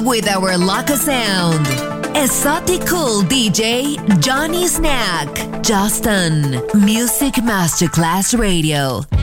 With our loco sound. Exotic cool DJ Johnny Snack. Justin. Music Masterclass Radio.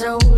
so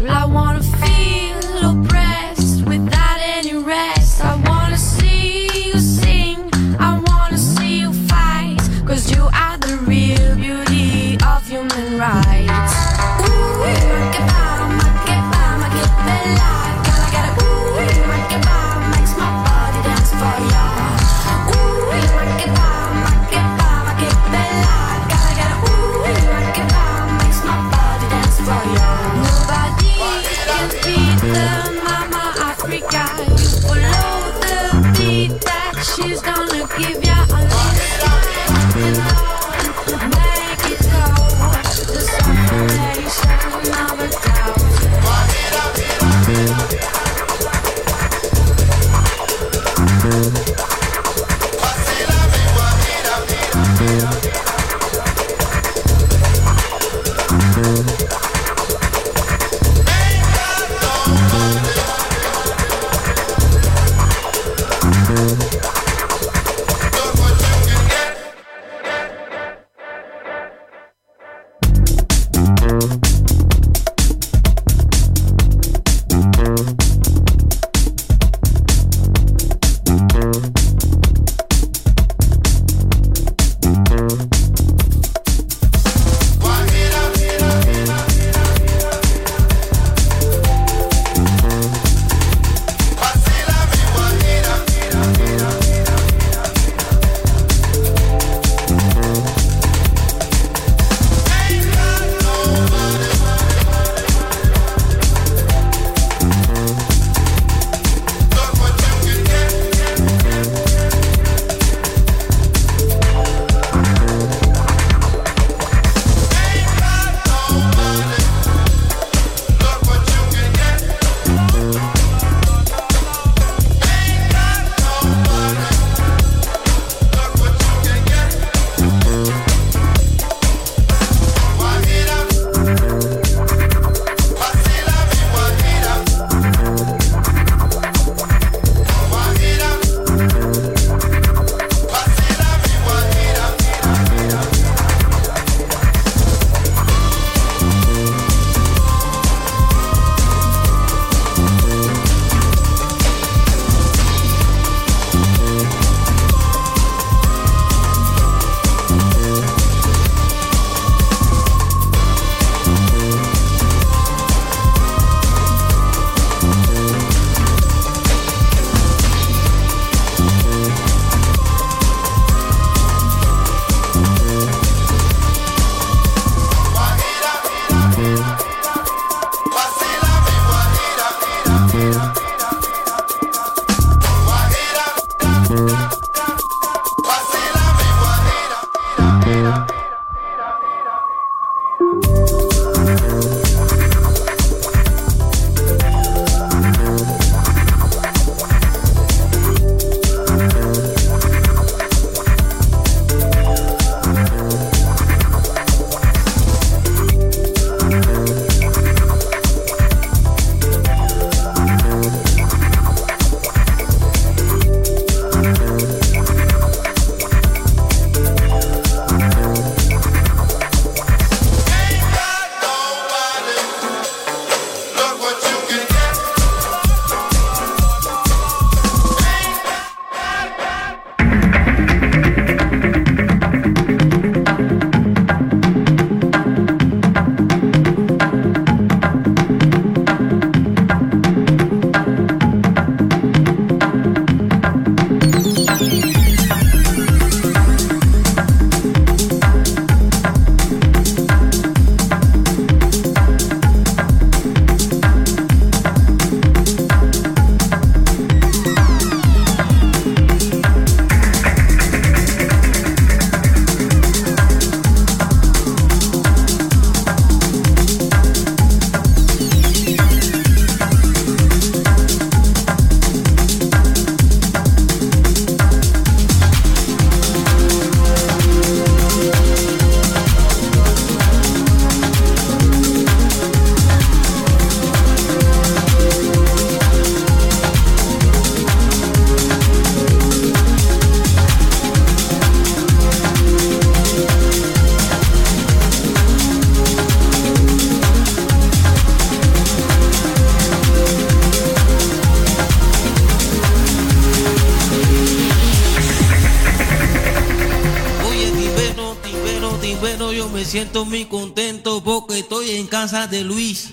de Luis.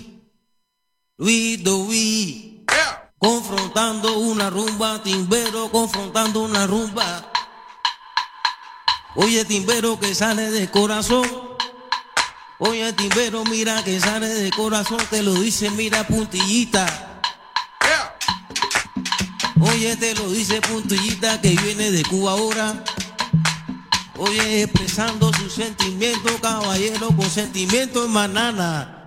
Luis Dovi. Confrontando una rumba, Timbero confrontando una rumba. Oye, Timbero que sale de corazón. Oye, Timbero, mira que sale de corazón, te lo dice, mira, puntillita. Oye, te lo dice puntillita que viene de Cuba ahora. Oye, expresando su sentimiento, caballero, con sentimiento en manana.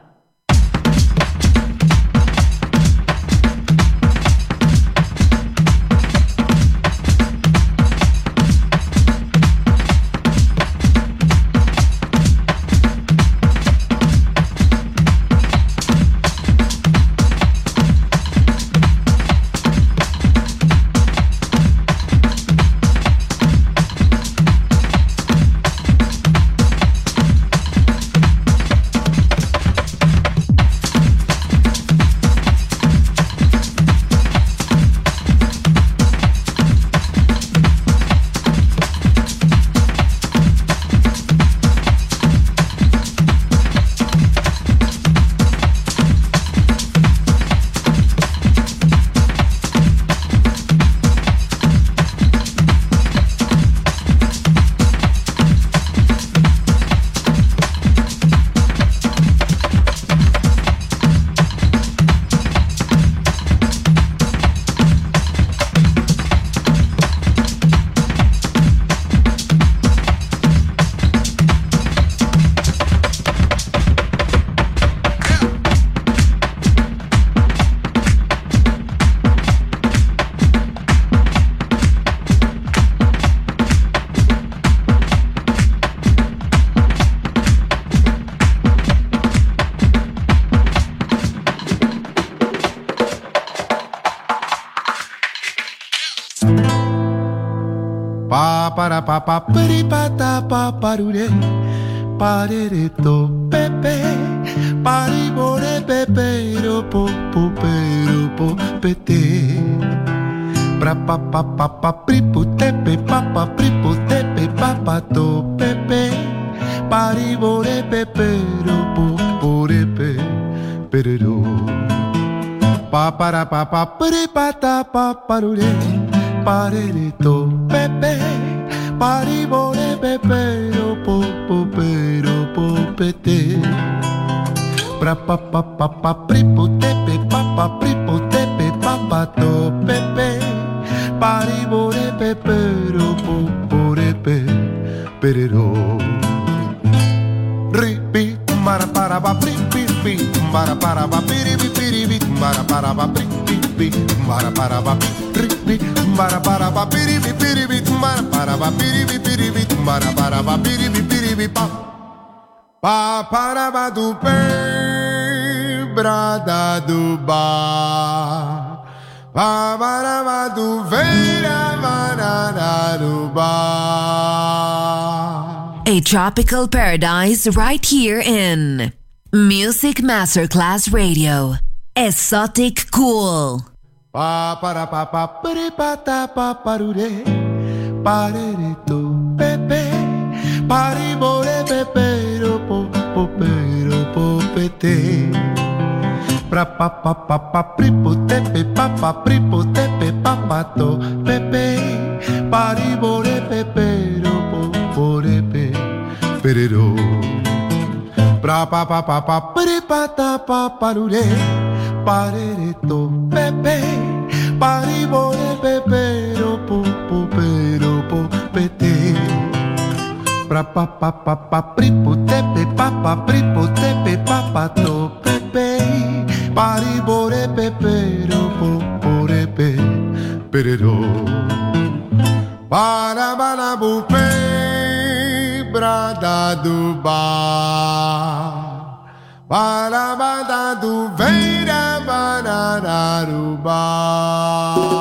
Parure parere to pepe paribore pepero po po pero po pete pra pa pa pa pa pripu tepe pa pa pripu tepe pa pa to pepe paribore pepero po pore pe pero pa para pa pa pri pa ta pa parure pepe paribore pepero po po pero po pete pra pa pa pa pa pripo tepe pa pa pripo tepe pa pa to pepe paribore pepero po pore pe perero. Ripi mara para pa pripi pi para pa piribi piribi mara para pa pripi pi para pa ripi para pa piribi piribi tumbara para ba biri bi biri bi. Tumbara para ba biri bi biri bi pa. Pa para ba du pe bra da du ba. Pa para ba du ve ra ma na na du ba. A tropical paradise right here in Music Masterclass Radio. Exotic Cool. Pa para pa pa pa pa pa pa parere to pepe. Pari bore pepero po po pero po pete pra pa pa pa pa pripo tepe pa pa pripo tepe pa pa to pepe. Pari bore pepero perero pra pa pa pa pa pere pa parure parere to pepe. Pari pra pa pa pa pa pripo tepe pa pa pripo tepe pa pa to pepe pari bore pepero po pore pe perero para para bupe brada do ba. Para bada do veira banana do ba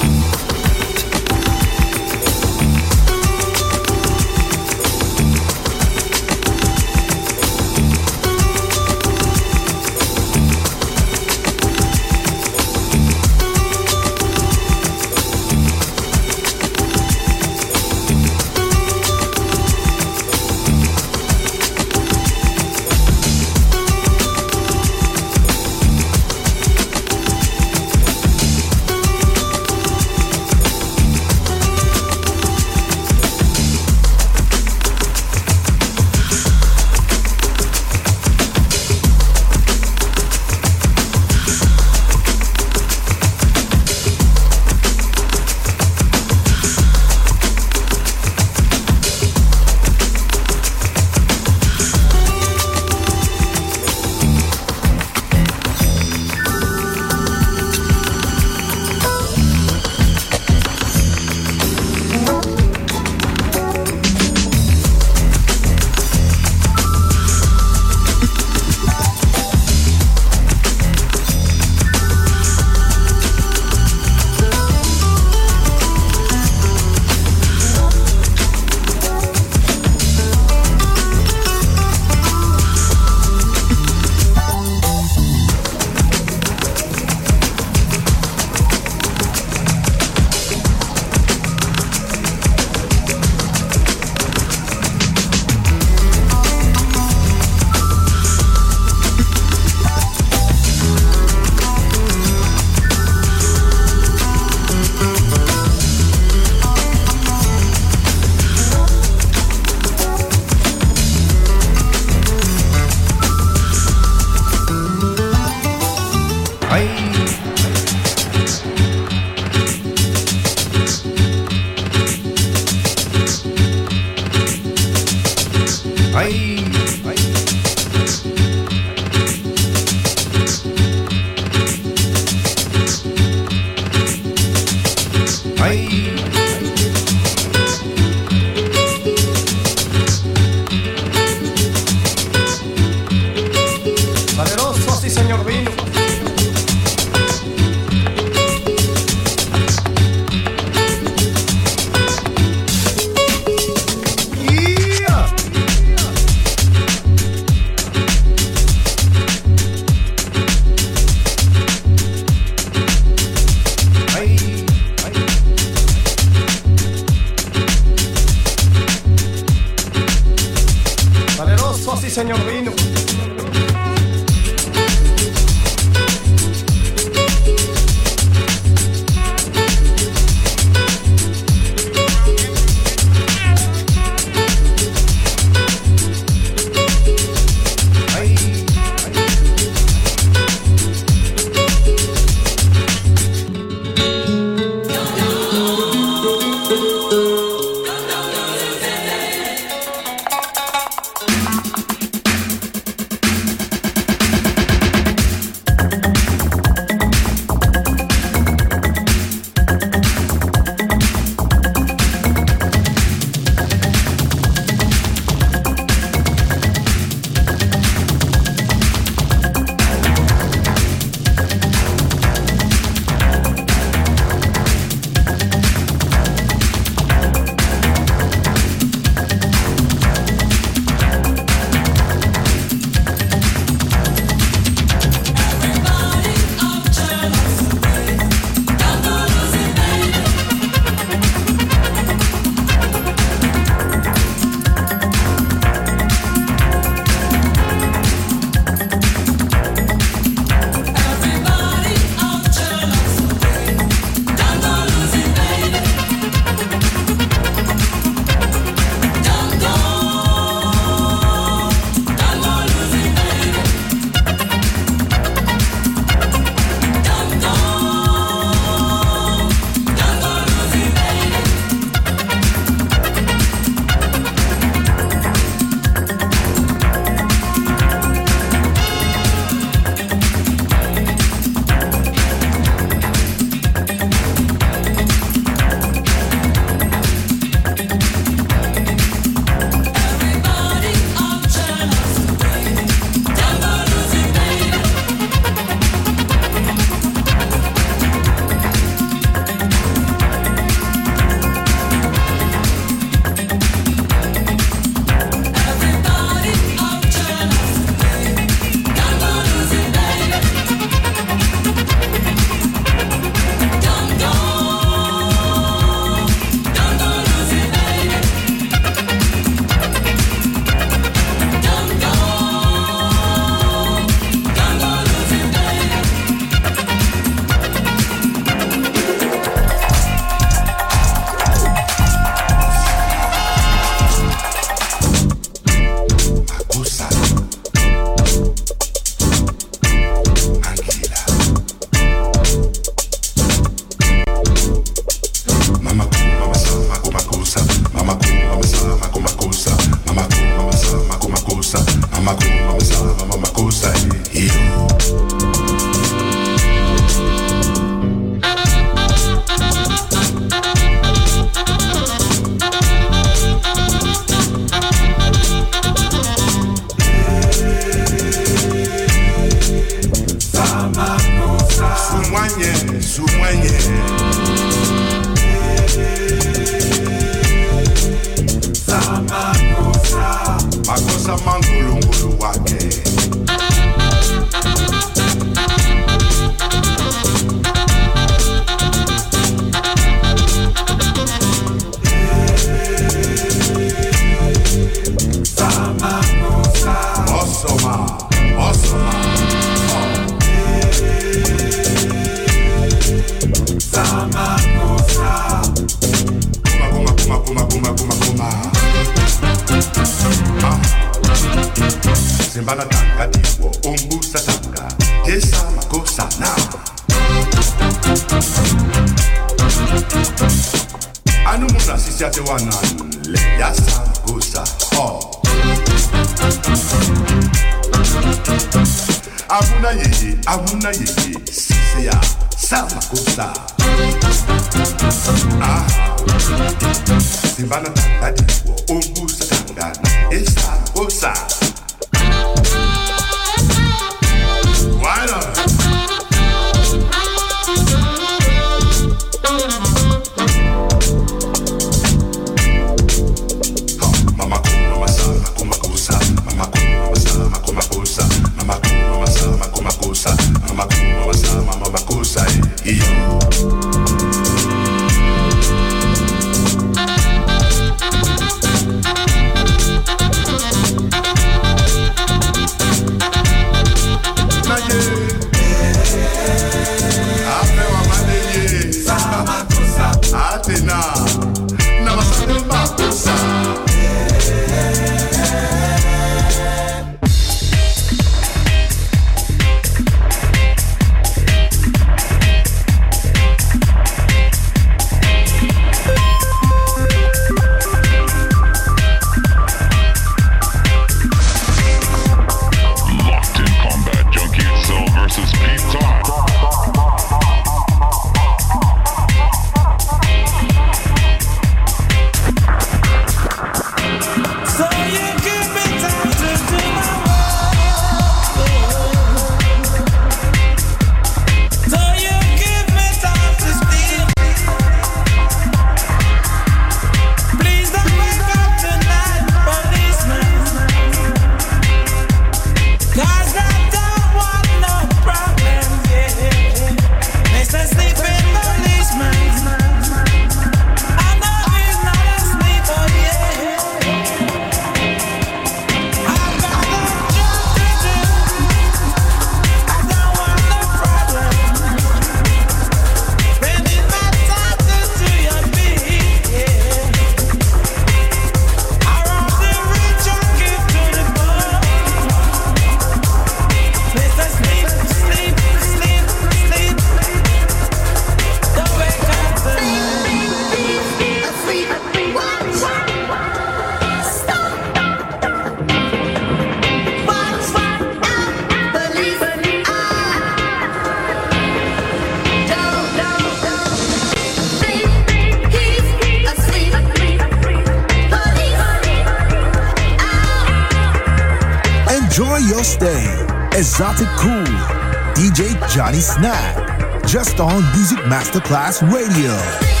Just on Music Masterclass Radio.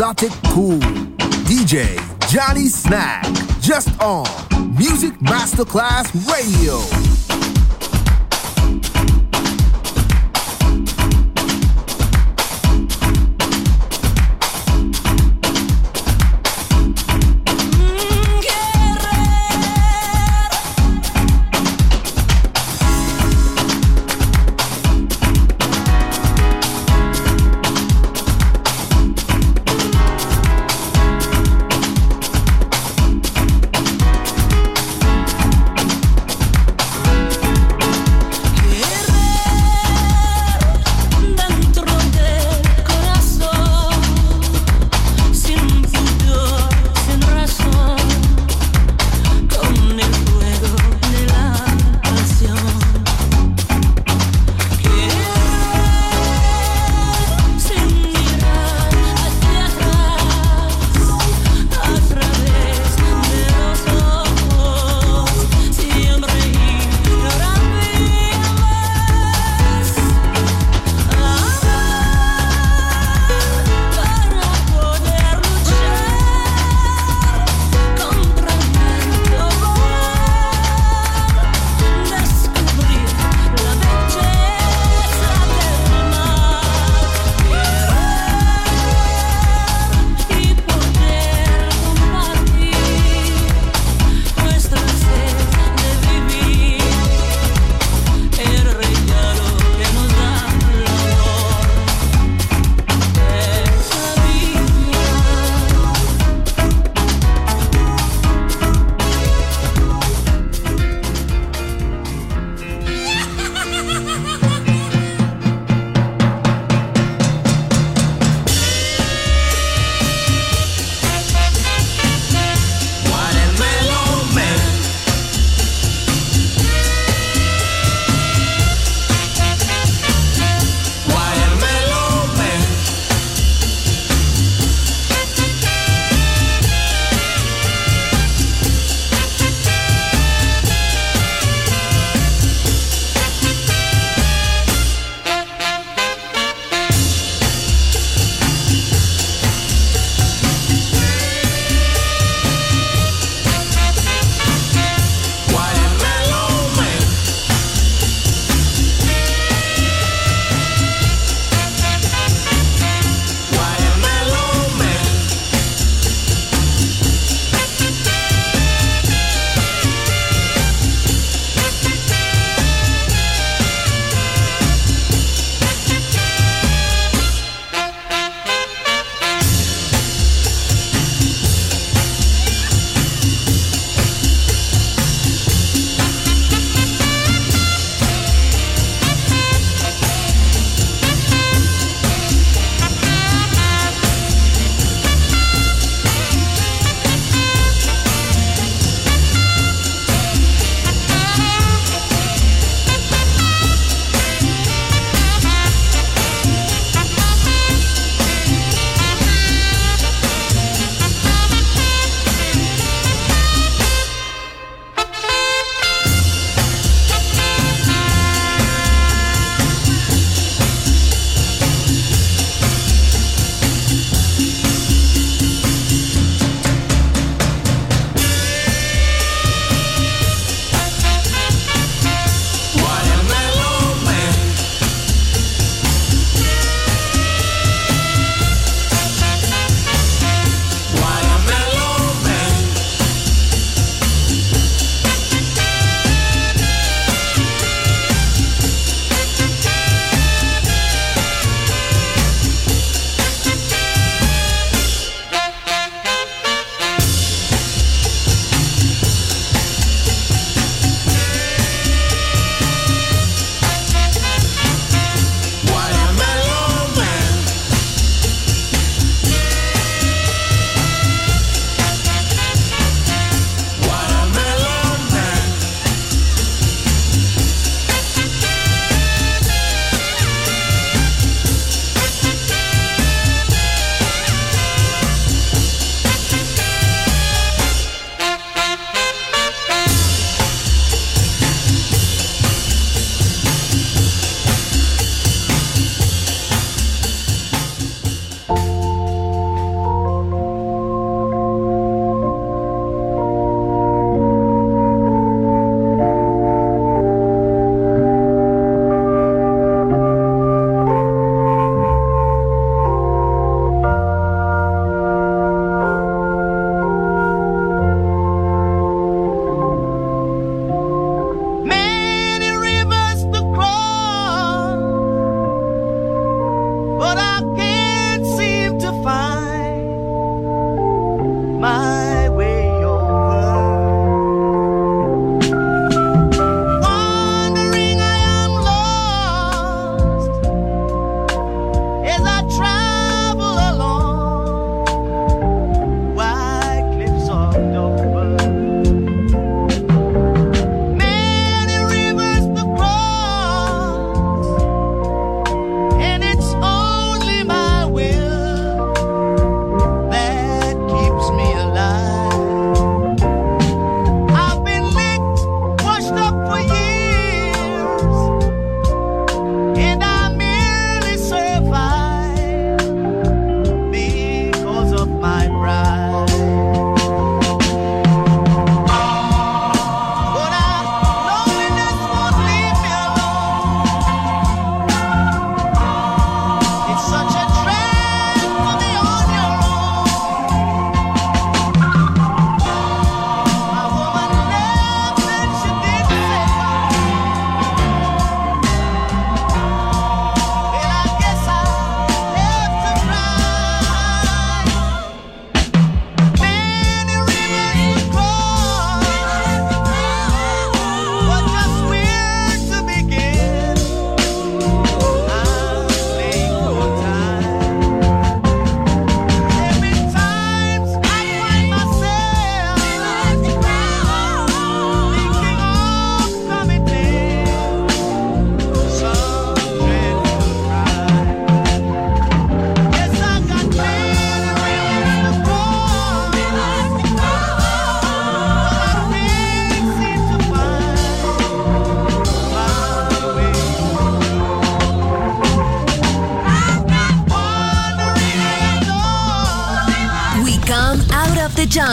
Exotic cool. DJ Johnny Snack, just on Music Masterclass Radio.